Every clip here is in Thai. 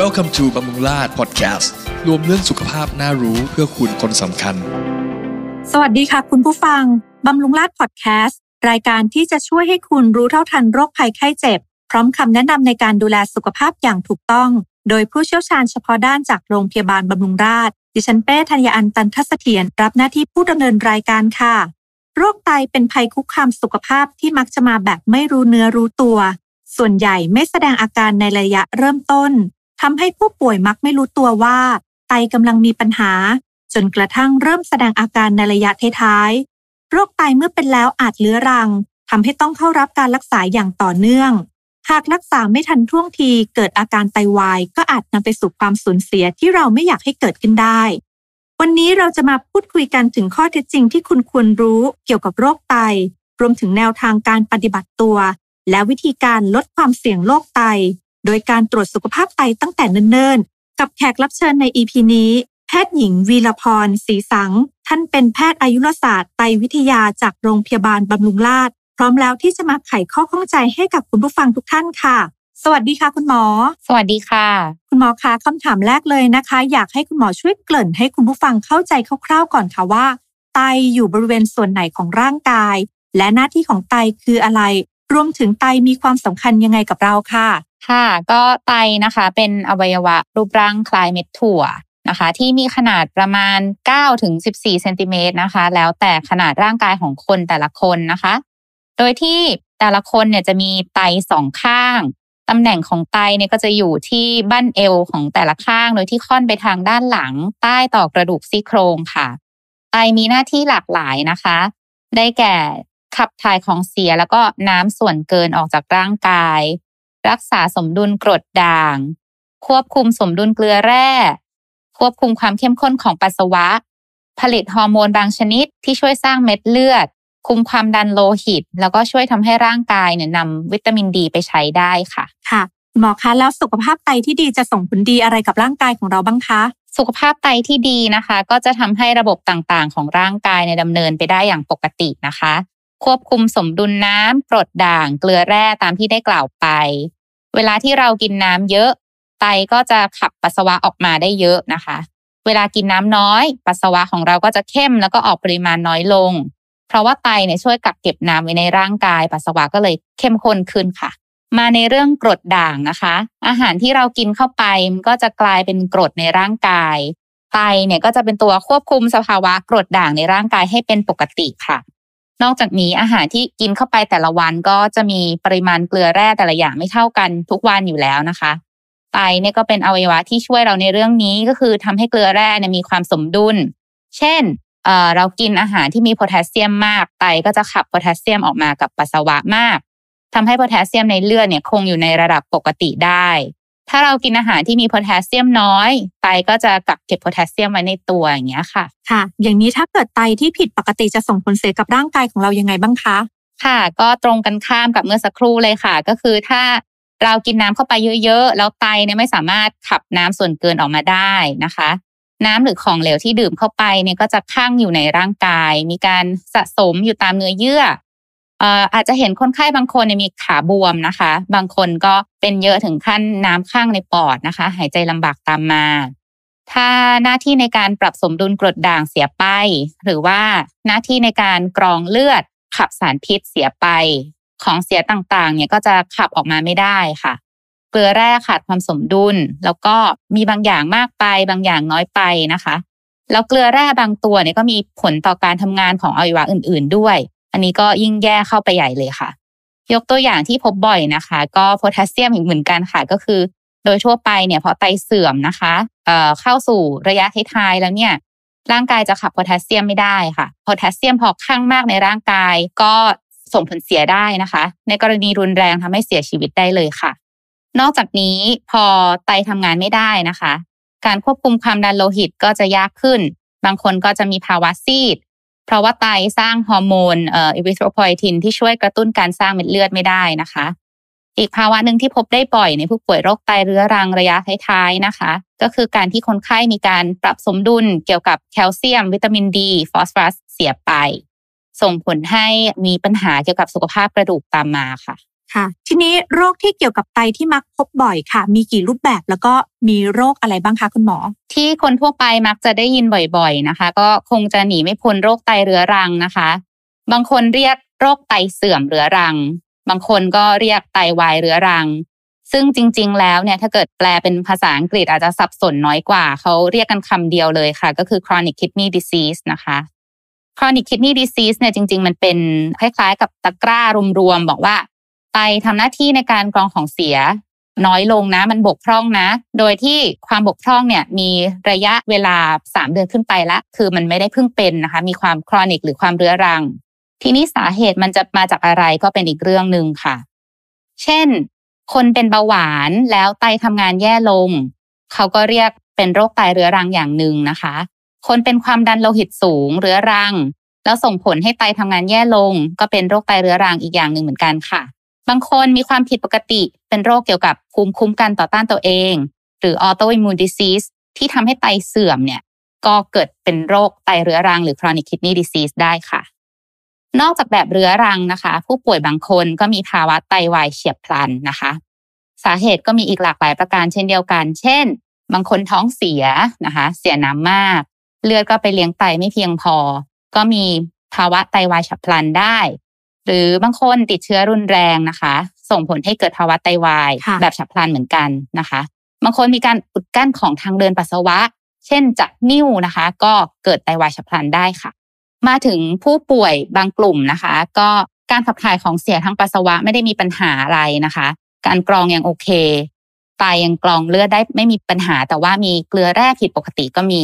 Welcome to บำรุงราช Podcast รวมเรื่องสุขภาพน่ารู้เพื่อคุณคนสำคัญ สวัสดีค่ะคุณผู้ฟัง บำรุงราชพอดแคสต์รายการที่จะช่วยให้คุณรู้เท่าทันโรคภัยไข้เจ็บ พร้อมคำแนะนำในการดูแลสุขภาพอย่างถูกต้อง โดยผู้เชี่ยวชาญเฉพาะด้านจากโรงพยาบาลบำรุงราษฎร์ดิฉันเป้ธัญญาอันตันทัศเถียรรับหน้าที่ผู้ดำเนินรายการค่ะ โรคไตเป็นภัยคุกคามสุขภาพที่มักจะมาแบบไม่รู้เนื้อรู้ตัว ส่วนใหญ่ไม่แสดงอาการในระยะเริ่มต้น ทำให้ผู้ป่วยมักไม่รู้ตัวว่า ไตกำลังมีปัญหา จนกระทั่งเริ่มแสดงอาการในระยะท้ายๆโรคไตเมื่อเป็นแล้วอาจเลื้อรังทำให้ต้องเข้ารับการรักษาอย่างต่อเนื่อง หากรักษาไม่ทันท่วงทีเกิดอาการไตวาย ก็อาจนำไปสู่ความสูญเสียที่เราไม่อยากให้เกิดขึ้นได้ วันนี้เราจะมาพูดคุยกันถึงข้อเท็จจริงที่คุณควรรู้เกี่ยวกับโรคไต รวมถึงแนวทางการปฏิบัติตัว และวิธีการลดความเสี่ยงโรคไต โดยการตรวจสุขภาพไตตั้งแต่เนิ่นๆ กับแขกรับเชิญใน EP นี้ แพทย์หญิงวีรพรศรีสัง ท่านเป็นแพทย์อายุรศาสตร์ไตวิทยาจากโรงพยาบาลบำรุงราษฎร์พร้อมแล้วที่จะมาไขข้อข้องใจให้กับคุณผู้ฟังทุกท่านค่ะ สวัสดีค่ะคุณหมอ สวัสดีค่ะ คุณหมอคะคำถามแรกเลยนะคะ อยากให้คุณหมอช่วยเกริ่นให้คุณผู้ฟังเข้าใจคร่าวๆก่อนค่ะว่า ไตอยู่บริเวณส่วนไหนของร่างกาย และหน้าที่ของไตคืออะไร รวมถึงไตมีความสำคัญยังไงกับเราค่ะ ค่ะ ก็ไตนะคะ เป็นอวัยวะรูปร่างคล้ายเม็ดถั่วนะคะ ที่มีขนาดประมาณ9ถึง14เซนติเมตรนะคะ แล้วแต่ขนาดร่างกายของคนแต่ละคนนะคะ โดยที่แต่ละคนเนี่ยจะมีไตสองข้างตำแหน่งของไตเนี่ยก็จะอยู่ที่บั้นเอวของแต่ละข้าง โดยที่ค่อนไปทางด้านหลัง ใต้ต่อกระดูกซี่โครงค่ะ ไตมีหน้าที่หลากหลายนะคะ ได้แก่ขับถ่ายของเสียแล้วก็น้ำส่วนเกินออกจากร่างกาย รักษาสมดุลกรดด่าง ควบคุมสมดุลเกลือแร่ ควบคุมความเข้มข้นของปัสสาวะ ผลิตฮอร์โมนบางชนิดที่ช่วยสร้างเม็ดเลือด คุมความดันโลหิต แล้วก็ช่วยทำให้ร่างกายเนี่ยนำวิตามินดีไปใช้ได้ค่ะ ค่ะหมอคะแล้วสุขภาพไตที่ดีจะส่งผลดีอะไรกับร่างกายของเราบ้างคะ สุขภาพไตที่ดีนะคะ ก็จะทำให้ระบบต่างๆ ของร่างกายในยดำเนินไปได้อย่างปกตินะคะ ควบคุมสมดุลน้ำกรดด่าง เกลือแร่ตามที่ได้กล่าวไป เวลาที่เรากินน้ำเยอะ ไตก็จะขับปัสสาวะออกมาได้เยอะนะคะ เวลากินน้ำน้อย ปัสสาวะของเราก็จะเข้มแล้วก็ออกปริมาณน้อยลง เพราะว่าไตเนี่ยช่วยกักเก็บน้ำไว้ในร่างกาย ปัสสาวะก็เลยเข้มข้นขึ้นค่ะ มาในเรื่องกรดด่างนะคะ อาหารที่เรากินเข้าไปมันก็จะกลายเป็นกรดในร่างกายไตเนี่ยก็จะเป็นตัวควบคุมสภาวะกรดด่างในร่างกายให้เป็นปกติค่ะ นอกจากนี้อาหารที่กินเข้าไปแต่ละวันก็จะมีปริมาณเกลือแร่แต่ละอย่างไม่เท่ากันทุกวันอยู่แล้วนะคะ ไตเนี่ยก็เป็นอวัยวะที่ช่วยเราในเรื่องนี้ก็คือทำให้เกลือแร่เนี่ยมีความสมดุล เช่นเออเรากินอาหารที่มีโพแทสเซียมมาก ไตก็จะขับโพแทสเซียมออกมากับปัสสาวะมากทำให้โพแทสเซียมในเลือดเนี่ยคงอยู่ในระดับปกติได้ ถ้าเรากินอาหารที่มีโพแทสเซียมน้อยไตก็จะกักเก็บโพแทสเซียมไว้ในตัวอย่างเงี้ยค่ะ ค่ะ อย่างนี้ถ้าเกิดไตที่ผิดปกติจะส่งผลเสียกับร่างกายของเรายังไงบ้างคะ ค่ะ ก็ตรงกันข้ามกับเมื่อสักครู่เลยค่ะ ก็คือถ้าเรากินน้ำเข้าไปเยอะๆ แล้วไตเนี่ยไม่สามารถขับน้ำส่วนเกินออกมาได้นะคะ น้ำหรือของเหลวที่ดื่มเข้าไปเนี่ยก็จะคั่งอยู่ในร่างกาย มีการสะสมอยู่ตามเนื้อเยื่อเอาจจะเห็นคนไข้บางคนมีขาบวมนะคะ บางคนก็เป็นเยอะถึงขั้นน้ำข้างในปอดนะคะ หายใจลำบากตามมา ถ้าหน้าที่ในการปรับสมดุลกรดด่างเสียไป หรือว่าหน้าที่ในการกรองเลือดขับสารพิษเสียไป ของเสียต่างๆ เนี่ยก็จะขับออกมาไม่ได้ค่ะ เกลือแร่ขาดความสมดุล แล้วก็มีบางอย่างมากไป บางอย่างน้อยไปนะคะแล้วเกลือแร่บางตัวเนี่ยก็มีผลต่อการทำงานของอวัยวะอื่น ๆ ด้วย อันนี้ก็ยิ่งแย่เข้าไปใหญ่เลยค่ะ ยกตัวอย่างที่พบบ่อยนะคะ ก็โพแทสเซียมอีกเหมือนกันค่ะ ก็คือ โดยทั่วไปเนี่ยพอไตเสื่อมนะคะเอ่อเข้าสู่ระยะท้ายๆแล้วเนี่ยร่างกายจะขับโพแทสเซียมไม่ได้ค่ะโพแทสเซียมพอข้างมากในร่างกายก็ส่งผลเสียได้นะคะ ในกรณีรุนแรงทำให้เสียชีวิตได้เลยค่ะ นอกจากนี้พอไตทำงานไม่ได้นะคะ การควบคุมความดันโลหิตก็จะยากขึ้น บางคนก็จะมีภาวะซีด เพราะว่าไตสร้างฮอร์โมนเอ่อ erythropoietin ที่ช่วยกระตุ้นการสร้างเม็ดเลือดไม่ได้นะคะ อีกภาวะหนึ่งที่พบได้บ่อยในผู้ป่วยโรคไตเรื้อรังระยะท้ายๆนะคะ ก็คือการที่คนไข้มีการปรับสมดุลเกี่ยวกับแคลเซียม วิตามินดีฟอสฟอรัสเสียไป ส่งผลให้มีปัญหาเกี่ยวกับสุขภาพกระดูกตามมาค่ะ ค่ะ ทีนี้โรคที่เกี่ยวกับไตที่มักพบบ่อยค่ะ มีกี่รูปแบบแล้วก็มีโรคอะไรบ้างคะคุณหมอ ที่คนทั่วไปมักจะได้ยินบ่อยๆนะคะ ก็คงจะหนีไม่พ้นโรคไตเรื้อรังนะคะ บางคนเรียกโรคไตเสื่อมเรื้อรัง บางคนก็เรียกไตวายเรื้อรัง ซึ่งจริง ๆ แล้วเนี่ยถ้าเกิดแปลเป็นภาษาอังกฤษอาจจะสับสนน้อยกว่า เขาเรียกกันคำเดียวเลยค่ะ ก็คือ chronic kidney disease นะคะ chronic kidney disease เนี่ยจริง ๆ มันเป็นคล้ายๆ กับตะกร้ารวมๆบอกว่า ไตทำหน้าที่ในการกรองของเสีย น้อยลงนะ มันบกพร่องนะ โดยที่ความบกพร่องเนี่ยมีระยะเวลา 3 เดือนขึ้นไปละ คือมันไม่ได้เพิ่งเป็นนะคะ มีความครอนิกหรือความเรื้อรัง ทีนี้สาเหตุมันจะมาจากอะไรก็เป็นอีกเรื่องหนึ่งค่ะ เช่น คนเป็นเบาหวานแล้วไตทำงานแย่ลง เขาก็เรียกเป็นโรคไตเรื้อรังอย่างหนึ่งนะคะ คนเป็นความดันโลหิตสูงเรื้อรัง แล้วส่งผลให้ไตทำงานแย่ลง ก็เป็นโรคไตเรื้อรังอีกอย่างหนึ่งเหมือนกันค่ะ บางคนมีความผิดปกติเป็นโรคเกี่ยวกับภูมิคุ้มกันต่อต้านตัวเอง หรือ autoimmune disease ที่ทำให้ไตเสื่อมเนี่ยก็เกิดเป็นโรคไตเรื้อรังหรือ chronic kidney disease ได้ค่ะ นอกจากแบบเรื้อรังนะคะ ผู้ป่วยบางคนก็มีภาวะไตวายเฉียบพลันนะคะ สาเหตุก็มีอีกหลากหลายประการเช่นเดียวกัน เช่น บางคนท้องเสียนะคะ เสียน้ำมาก เลือดก็ไปเลี้ยงไตไม่เพียงพอ ก็มีภาวะไตวายฉับพลันได้ หรือบางคนติดเชื้อรุนแรงนะคะ ส่งผลให้เกิดภาวะไตวายค่ะแบบฉับพลันเหมือนกันนะคะ บางคนมีการอุดกั้นของทางเดินปัสสาวะ เช่นจากนิ่วนะคะ ก็เกิดไตวายฉับพลันได้ค่ะ มาถึงผู้ป่วยบางกลุ่มนะคะ ก็การขับถ่ายของเสียทางปัสสาวะไม่ได้มีปัญหาอะไรนะคะ การกรองยังโอเคไตยังกรองเลือดได้ไม่มีปัญหา แต่ว่ามีเกลือแร่ผิดปกติก็มี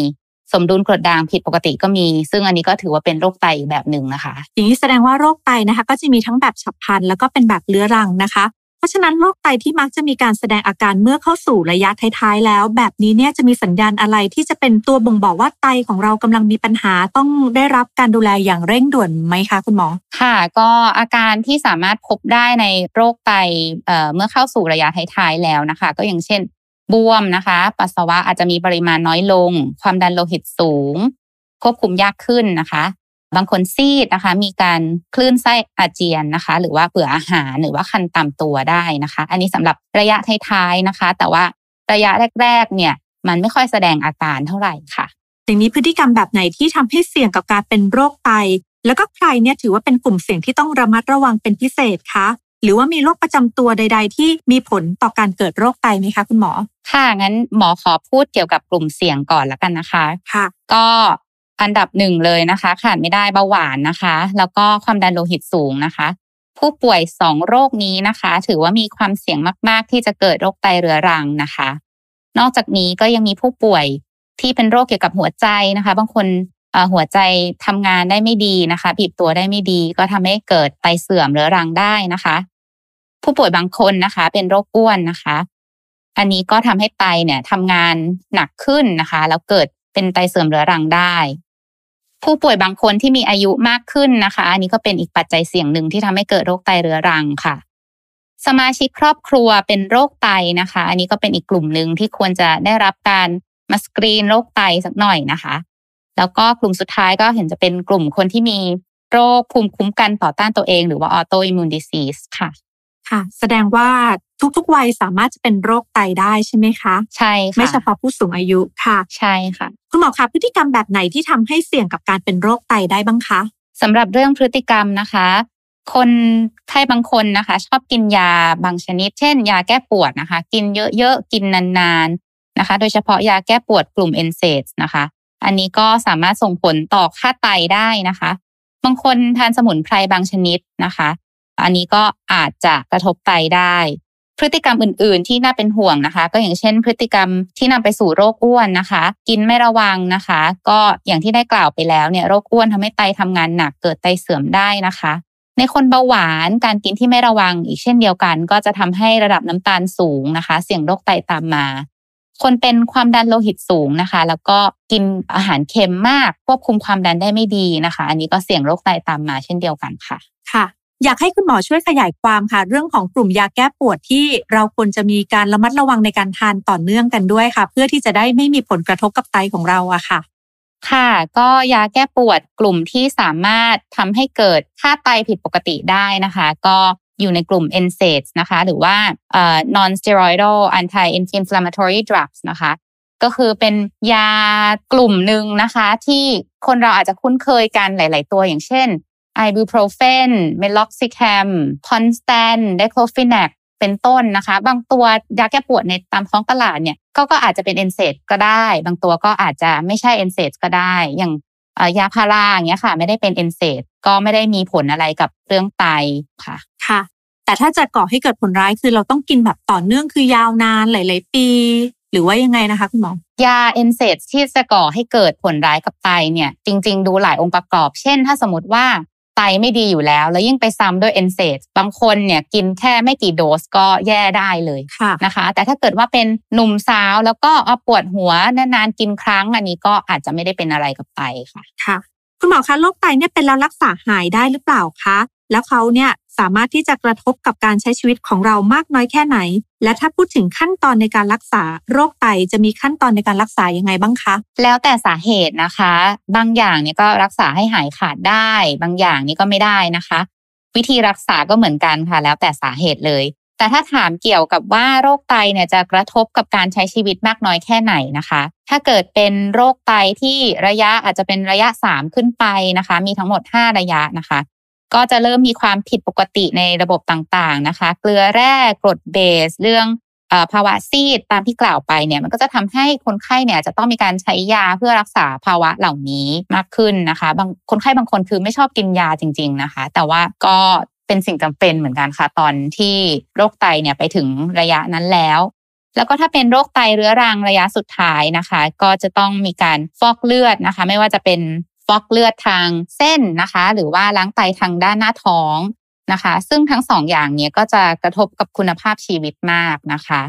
สมดุลกรดด่างผิดปกติก็มี ซึ่งอันนี้ก็ถือว่าเป็นโรคไตอีกแบบหนึ่งนะคะ อย่างนี้แสดงว่าโรคไตนะคะ ก็จะมีทั้งแบบฉับพลันแล้วก็เป็นแบบเรื้อรังนะคะ เพราะฉะนั้นโรคไตที่มักจะมีการแสดงอาการเมื่อเข้าสู่ระยะท้ายๆแล้ว แบบนี้เนี่ยจะมีสัญญาณอะไรที่จะเป็นตัวบ่งบอกว่าไตของเรากำลังมีปัญหาต้องได้รับการดูแลอย่างเร่งด่วนไหมคะคุณหมอค่ะก็อาการที่สามารถพบได้ในโรคไตเอ่อเมื่อเข้าสู่ระยะท้ายๆแล้วนะคะ ก็อย่างเช่น บวมนะคะ ปัสสาวะอาจจะมีปริมาณน้อยลง ความดันโลหิตสูง ควบคุมยากขึ้นนะคะ บางคนซีดนะคะ มีการคลื่นไส้อาเจียนนะคะ หรือว่าเบื่ออาหารหรือว่าคันตามตัวได้นะคะ อันนี้สำหรับระยะท้ายๆนะคะ แต่ว่าระยะแรก ๆ เนี่ย มันไม่ค่อยแสดงอาการเท่าไหร่ค่ะอย่างนี้พฤติกรรมแบบไหนที่ทำให้เสี่ยงกับการเป็นโรคไต แล้วก็ใครเนี่ยถือว่าเป็นกลุ่มเสี่ยงที่ต้องระมัดระวังเป็นพิเศษคะ หรือว่ามีโรคประจำตัวใด ๆ ที่มีผลต่อการเกิดโรคไตไหมคะคุณหมอ ค่ะงั้นหมอขอพูดเกี่ยวกับกลุ่มเสี่ยงก่อนละกันนะคะค่ะ ก็อันดับหนึ่งเลยนะคะ ขาดไม่ได้เบาหวานนะคะ แล้วก็ความดันโลหิตสูงนะคะ ผู้ป่วยสองโรคนี้นะคะ ถือว่ามีความเสี่ยงมาก ๆ ที่จะเกิดโรคไตเรื้อรังนะคะ นอกจากนี้ก็ยังมีผู้ป่วยที่เป็นโรคเกี่ยวกับหัวใจนะคะ บางคนเอ่อ หัวใจทำงานได้ไม่ดีนะคะบีบตัวได้ไม่ดี ก็ทำให้เกิดไตเสื่อมเรื้อรังได้นะคะ ผู้ป่วยบางคนนะคะ เป็นโรคอ้วนนะคะ อันนี้ก็ทำให้ไตเนี่ยทำงานหนักขึ้นนะคะ แล้วเกิดเป็นไตเสื่อมเรื้อรังได้ ผู้ป่วยบางคนที่มีอายุมากขึ้นนะคะ อันนี้ก็เป็นอีกปัจจัยเสี่ยงหนึ่งที่ทำให้เกิดโรคไตเรื้อรังค่ะสมาชิกครอบครัวเป็นโรคไตนะคะ อันนี้ก็เป็นอีกกลุ่มหนึ่งที่ควรจะได้รับการมาสกรีนโรคไตสักหน่อยนะคะ แล้วก็กลุ่มสุดท้ายก็เห็นจะเป็นกลุ่มคนที่มีโรคภูมิคุ้มกันต่อต้านตัวเอง หรือว่า autoimmune disease ค่ะ ค่ะ แสดงว่าทุกๆวัยสามารถจะเป็นโรคไตได้ใช่ไหมคะ ใช่ค่ะ ไม่เฉพาะผู้สูงอายุค่ะ ใช่ค่ะ คุณหมอคะพฤติกรรมแบบไหนที่ทำให้เสี่ยงกับการเป็นโรคไตได้บ้างคะสำหรับเรื่องพฤติกรรมนะคะ คนไข้บางคนนะคะ ชอบกินยาบางชนิด เช่น ยาแก้ปวดนะคะ กินเยอะๆ กินนานๆนะคะ โดยเฉพาะยาแก้ปวดกลุ่ม NSAIDs นะคะ อันนี้ก็สามารถส่งผลต่อค่าไตได้นะคะ บางคนทานสมุนไพรบางชนิดนะคะ อันนี้ก็อาจจะกระทบไตได้ พฤติกรรมอื่น ๆ ที่น่าเป็นห่วงนะคะ ก็อย่างเช่น พฤติกรรมที่นำไปสู่โรคอ้วนนะคะ กินไม่ระวังนะคะ ก็อย่างที่ได้กล่าวไปแล้วเนี่ยโรคอ้วนทำให้ไตทำงานหนักเกิดไตเสื่อมได้นะคะในคนเบาหวานการกินที่ไม่ระวังอีกเช่นเดียวกัน ก็จะทำให้ระดับน้ำตาลสูงนะคะ เสี่ยงโรคไตตามมา คนเป็นความดันโลหิตสูงนะคะ แล้วก็กินอาหารเค็มมากควบคุมความดันได้ไม่ดีนะคะ อันนี้ก็เสี่ยงโรคไตตามมาเช่นเดียวกันค่ะค่ะ อยากให้คุณหมอช่วยขยายความค่ะ เรื่องของกลุ่มยาแก้ปวดที่เราควรจะมีการระมัดระวังในการทานต่อเนื่องกันด้วยค่ะ เพื่อที่จะได้ไม่มีผลกระทบกับไตของเราอะค่ะค่ะก็ยาแก้ปวดกลุ่มที่สามารถทำให้เกิดค่าไตผิดปกติได้นะคะ ก็ อยู่ในกลุ่ม NSAIDs นะคะ หรือว่า non steroidal anti inflammatory drugs นะคะ ก็คือเป็นยากลุ่มหนึ่งนะคะ ที่คนเราอาจจะคุ้นเคยกันหลาย ๆ ตัวอย่างเช่น ibuprofen meloxicam Ponstan diclofenac เป็นต้นนะคะ บางตัวยาแก้ปวดในตามท้องตลาดเนี่ยก็ก็อาจจะเป็น NSAID ก็ได้ บางตัวก็อาจจะไม่ใช่ NSAID ก็ได้ อย่างยาพาราอย่างเงี้ยค่ะ ไม่ได้เป็น NSAID ก็ไม่ได้มีผลอะไรกับเรื่องไตค่ะ ค่ะ แต่ถ้าจะก่อให้เกิดผลร้ายคือเราต้องกินแบบต่อเนื่องคือยาวนานหลาย ๆ ปี หรือว่ายังไงนะคะคุณหมอยา NSAID ที่จะก่อให้เกิดผลร้ายกับไตเนี่ย จริง ๆ ดูหลายองค์ประกอบ เช่น ถ้าสมมติว่าไตไม่ดีอยู่แล้ว แล้วยิ่งไปซ้ำด้วยเอนเซดบางคนเนี่ยกินแค่ไม่กี่โดสก็แย่ได้เลยค่ะนะคะ แต่ถ้าเกิดว่าเป็นหนุ่มสาวแล้วก็เอาปวดหัวนานๆกินครั้ง อันนี้ก็อาจจะไม่ได้เป็นอะไรกับไตค่ะค่ะ คุณหมอคะโรคไตเนี่ยเป็นแล้วรักษาหายได้หรือเปล่าคะแล้วเขาเนี่ย สามารถที่จะกระทบกับการใช้ชีวิตของเรามากน้อยแค่ไหน และถ้าพูดถึงขั้นตอนในการรักษาโรคไตจะมีขั้นตอนในการรักษายังไงบ้างคะ แล้วแต่สาเหตุนะคะ บางอย่างเนี่ยก็รักษาให้หายขาดได้ บางอย่างนี่ก็ไม่ได้นะคะ วิธีรักษาก็เหมือนกันค่ะ แล้วแต่สาเหตุเลย แต่ถ้าถามเกี่ยวกับว่าโรคไตเนี่ยจะกระทบกับการใช้ชีวิตมากน้อยแค่ไหนนะคะ ถ้าเกิดเป็นโรคไตที่ระยะอาจจะเป็นระยะ 3 ขึ้นไปนะคะ มีทั้งหมด 5 ระยะนะคะ ก็จะเริ่มมีความผิดปกติในระบบต่างๆนะคะ เกลือแร่กรดเบส เรื่องภาวะซีดตามที่กล่าวไปเนี่ยมันก็จะทำให้คนไข้เนี่ยจะต้องมีการใช้ยาเพื่อรักษาภาวะเหล่านี้มากขึ้นนะคะบางคนไข้บางคนคือไม่ชอบกินยาจริง ๆนะคะ แต่ว่าก็เป็นสิ่งจำเป็นเหมือนกันค่ะตอนที่โรคไตเนี่ยไปถึงระยะนั้นแล้ว แล้วก็ถ้าเป็นโรคไตเรื้อรังระยะสุดท้ายนะคะ ก็จะต้องมีการฟอกเลือดนะคะ ไม่ว่าจะเป็น ฟอกเลือดทางเส้นนะคะ หรือว่าล้างไตทางด้านหน้าท้องนะคะ ซึ่งทั้งสองอย่างนี้ก็จะกระทบกับคุณภาพชีวิตมากนะคะ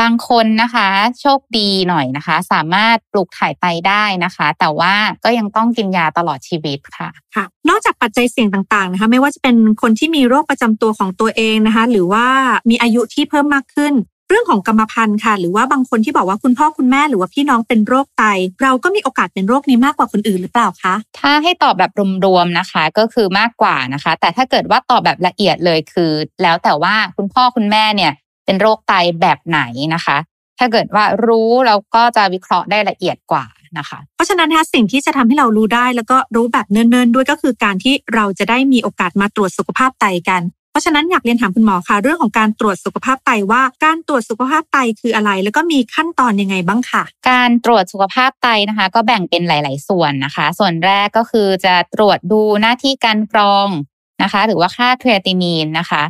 บางคนนะคะ โชคดีหน่อยนะคะ สามารถปลูกถ่ายไตได้นะคะ แต่ว่าก็ยังต้องกินยาตลอดชีวิตค่ะค่ะ นอกจากปัจจัยเสี่ยงต่างๆนะคะ ไม่ว่าจะเป็นคนที่มีโรคประจำตัวของตัวเองนะคะ หรือว่ามีอายุที่เพิ่มมากขึ้น เรื่องของกรรมพันธุ์ค่ะ หรือว่าบางคนที่บอกว่าคุณพ่อคุณแม่หรือว่าพี่น้องเป็นโรคไต เราก็มีโอกาสเป็นโรคนี้มากกว่าคนอื่นหรือเปล่าคะ ถ้าให้ตอบแบบรวมๆนะคะ ก็คือมากกว่านะคะ แต่ถ้าเกิดว่าตอบแบบละเอียดเลยคือ แล้วแต่ว่าคุณพ่อคุณแม่เนี่ยเป็นโรคไตแบบไหนนะคะ ถ้าเกิดว่ารู้เราก็จะวิเคราะห์ได้ละเอียดกว่านะคะ เพราะฉะนั้นนะคะสิ่งที่จะทำให้เรารู้ได้แล้วก็รู้แบบเนิ่นๆด้วยก็คือการที่เราจะได้มีโอกาสมาตรวจสุขภาพไตกันเพ ราะฉะนั้นอยากเรียนถามคุณหมอค่ะ เรื่องของการตรวจสุขภาพไตว่าการตรวจสุขภาพไตคืออะไร แล้วก็มีขั้นตอนยังไงบ้างค่ะ การตรวจสุขภาพไตนะคะ ก็แบ่งเป็นหลาย ๆ ส่วนนะคะ ส่วนแรกก็คือจะตรวจดูหน้าที่การกรองนะคะ หรือว่าค่าครีอตินีนนะคะ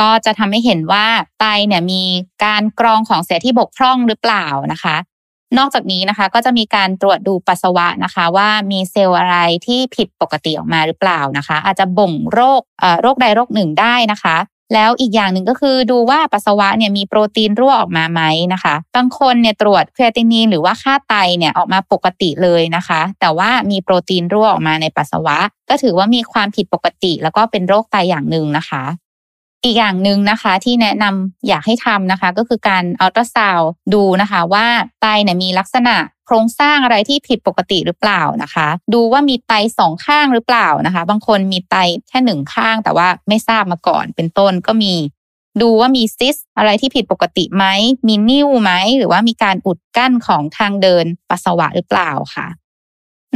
ก็จะทำให้เห็นว่าไตเนี่ยมีการกรองของเสียที่บกพร่องหรือเปล่านะคะ นอกจากนี้นะคะก็จะมีการตรวจดูปัสสาวะนะคะ ว่ามีเซลล์อะไรที่ผิดปกติออกมาหรือเปล่านะคะ อาจจะบ่งโรคโรคใดโรคหนึ่งได้นะคะ แล้วอีกอย่างหนึ่งก็คือดูว่าปัสสาวะเนี่ยมีโปรตีนรั่วออกมาไหมนะคะบางคนเนี่ยตรวจครีเอตินีนหรือว่าค่าไตเนี่ยออกมาปกติเลยนะคะ แต่ว่ามีโปรตีนรั่วออกมาในปัสสาวะ ก็ถือว่ามีความผิดปกติ แล้วก็เป็นโรคไตอย่างหนึ่งนะคะ อีกอย่างหนึ่งนะคะที่แนะนำอยากให้ทำนะคะ ก็คือการอัลตราซาวดูนะคะว่าไตเนี่ยมีลักษณะโครงสร้างอะไรที่ผิดปกติหรือเปล่านะคะ ดูว่ามีไตสองข้างหรือเปล่านะคะ บางคนมีไตแค่หนึ่งข้าง แต่ว่าไม่ทราบมาก่อนเป็นต้นก็มี ดูว่ามีซิสอะไรที่ผิดปกติไหมมีนิ่วไหมหรือว่ามีการอุดกั้นของทางเดินปัสสาวะหรือเปล่าค่ะ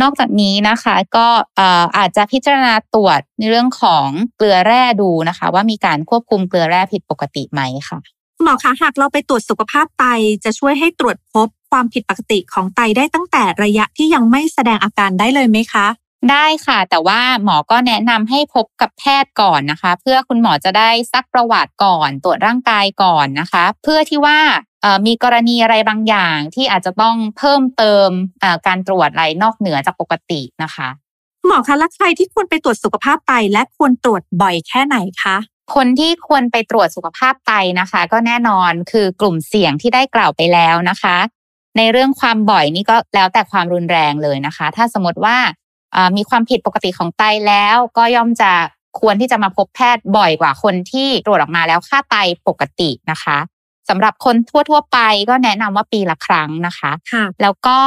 นอกจากนี้นะคะก็อาจจะพิจารณาตรวจในเรื่องของเกลือแร่ดูนะคะ ว่ามีการควบคุมเกลือแร่ผิดปกติไหมค่ะหมอคะหากเราไปตรวจสุขภาพไตจะช่วยให้ตรวจพบความผิดปกติของไตได้ตั้งแต่ระยะที่ยังไม่แสดงอาการได้เลยไหมคะ ได้ค่ะ แต่ว่าหมอก็แนะนำให้พบกับแพทย์ก่อนนะคะ เพื่อคุณหมอจะได้ซักประวัติก่อน ตรวจร่างกายก่อนนะคะ เพื่อที่ว่า มีกรณีอะไรบางอย่างที่อาจจะต้องเพิ่มเติมการตรวจอะไรนอกเหนือจากปกตินะคะหมอคะแล้วใครที่ควรไปตรวจสุขภาพไตและควรตรวจบ่อยแค่ไหนคะคนที่ควรไปตรวจสุขภาพไตนะคะ ก็แน่นอนคือกลุ่มเสี่ยงที่ได้กล่าวไปแล้วนะคะ ในเรื่องความบ่อยนี่ก็แล้วแต่ความรุนแรงเลยนะคะ ถ้าสมมติว่ามีความผิดปกติของไตแล้ว ก็ย่อมจะควรที่จะมาพบแพทย์บ่อยกว่าคนที่ตรวจออกมาแล้วค่าไตปกตินะคะ สำหรับคนทั่ว ๆ ไปก็แนะนำว่าปีละครั้งนะคะค่ะแล้วก็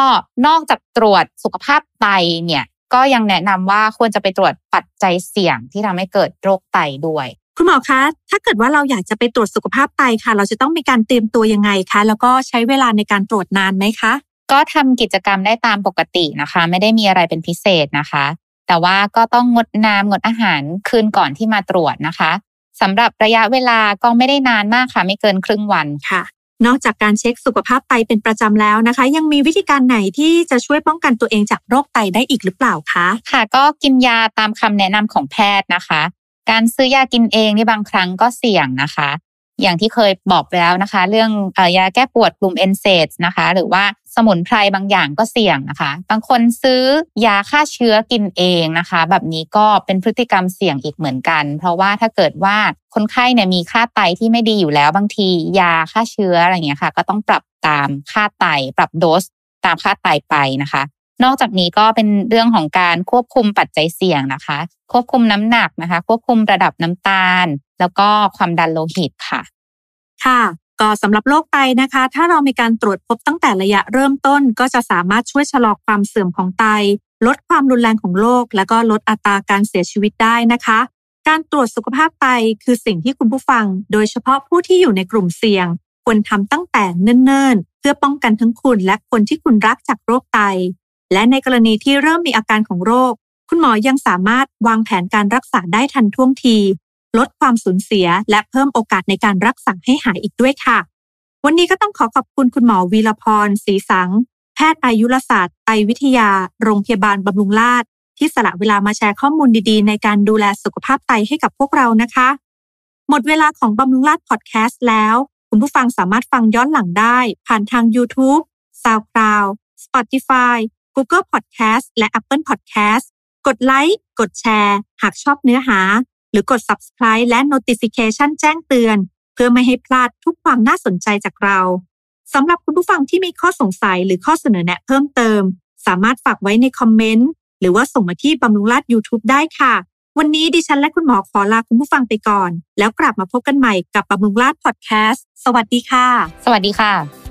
นอกจากตรวจสุขภาพไตเนี่ย ก็ยังแนะนำว่าควรจะไปตรวจปัจจัยเสี่ยงที่ทำให้เกิดโรคไตด้วยคุณหมอคะ ถ้าเกิดว่าเราอยากจะไปตรวจสุขภาพไตค่ะ เราจะต้องมีการเตรียมตัวยังไงคะ แล้วก็ใช้เวลาในการตรวจนานไหมคะ ก็ทำกิจกรรมได้ตามปกตินะคะ ไม่ได้มีอะไรเป็นพิเศษนะคะ แต่ว่าก็ต้องงดน้ำงดอาหารคืนก่อนที่มาตรวจนะคะ สำหรับระยะเวลาก็ไม่ได้นานมากค่ะ ไม่เกินครึ่งวันค่ะ นอกจากการเช็คสุขภาพไตเป็นประจำแล้วนะคะ ยังมีวิธีการไหนที่จะช่วยป้องกันตัวเองจากโรคไตได้อีกหรือเปล่าคะค่ะ ก็กินยาตามคำแนะนำของแพทย์นะคะ การซื้อยากินเองนี่บางครั้งก็เสี่ยงนะคะ อย่างที่เคยบอกไปแล้วนะคะ เรื่องอยาแก้ปวดกลุ่มเอนเซดนะคะ หรือว่าสมุนไพรบางอย่างก็เสี่ยงนะคะ บางคนซื้อยาฆ่าเชื้อกินเองนะคะ แบบนี้ก็เป็นพฤติกรรมเสี่ยงอีกเหมือนกัน เพราะว่าถ้าเกิดว่าคนไข้เนี่ยมีค่าไตที่ไม่ดีอยู่แล้วบางที ยาฆ่าเชื้ออะไรอย่างเงี้ยค่ะ ก็ต้องปรับตามค่าไตปรับโดสตามค่าไตไปนะคะนอกจากนี้ก็เป็นเรื่องของการควบคุมปัจจัยเสี่ยงนะคะ ควบคุมน้ำหนักนะคะ ควบคุมระดับน้ำตาล แล้วก็ความดันโลหิตค่ะ ค่ะ ก็สำหรับโรคไตนะคะ ถ้าเรามีการตรวจพบตั้งแต่ระยะเริ่มต้น ก็จะสามารถช่วยชะลอความเสื่อมของไต ลดความรุนแรงของโรคและก็ลดอัตราการเสียชีวิตได้นะคะ การตรวจสุขภาพไตคือสิ่งที่คุณผู้ฟัง โดยเฉพาะผู้ที่อยู่ในกลุ่มเสี่ยง ควรทำตั้งแต่เนิ่นๆ เพื่อป้องกันทั้งคุณและคนที่คุณรักจากโรคไต และในกรณีที่เริ่มมีอาการของโรค คุณหมอยังสามารถวางแผนการรักษาได้ทันท่วงที ลดความสูญเสีย และเพิ่มโอกาสในการรักษาให้หายอีกด้วยค่ะ วันนี้ก็ต้องขอขอบคุณคุณหมอวีรพรศรีสัง แพทย์อายุรศาสตร์ไตวิทยา โรงพยาบาลบำรุงราษฎร์ที่สละเวลามาแชร์ข้อมูลดีๆ ในการดูแลสุขภาพไตให้กับพวกเรานะคะ หมดเวลาของบำรุงราษฎร์พอดแคสต์แล้ว คุณผู้ฟังสามารถฟังย้อนหลังได้ ผ่านทาง YouTube, SoundCloud, Spotify, Google Podcast และ Apple Podcast กดไลค์ กดแชร์ หากชอบเนื้อหา รือกด Subscribe และ Notification แจ้งเตือน เพื่อไม่ให้พลาดทุกความน่าสนใจจากเราสำหรับคุณผู้ฟังที่มีข้อสงสัยหรือข้อเสนอแนะเพิ่มเติม สามารถฝากไว้ในคอมเมนต์หรือว่าส่งมาที่บำรุงราษฎร์ YouTube ได้ค่ะ วันนี้ดิฉันและคุณหมอขอลาคุณผู้ฟังไปก่อน แล้วกลับมาพบกันใหม่กับบำรุงราษฎร์พอดแคสต์สวัสดีค่ะ สวัสดีค่ะ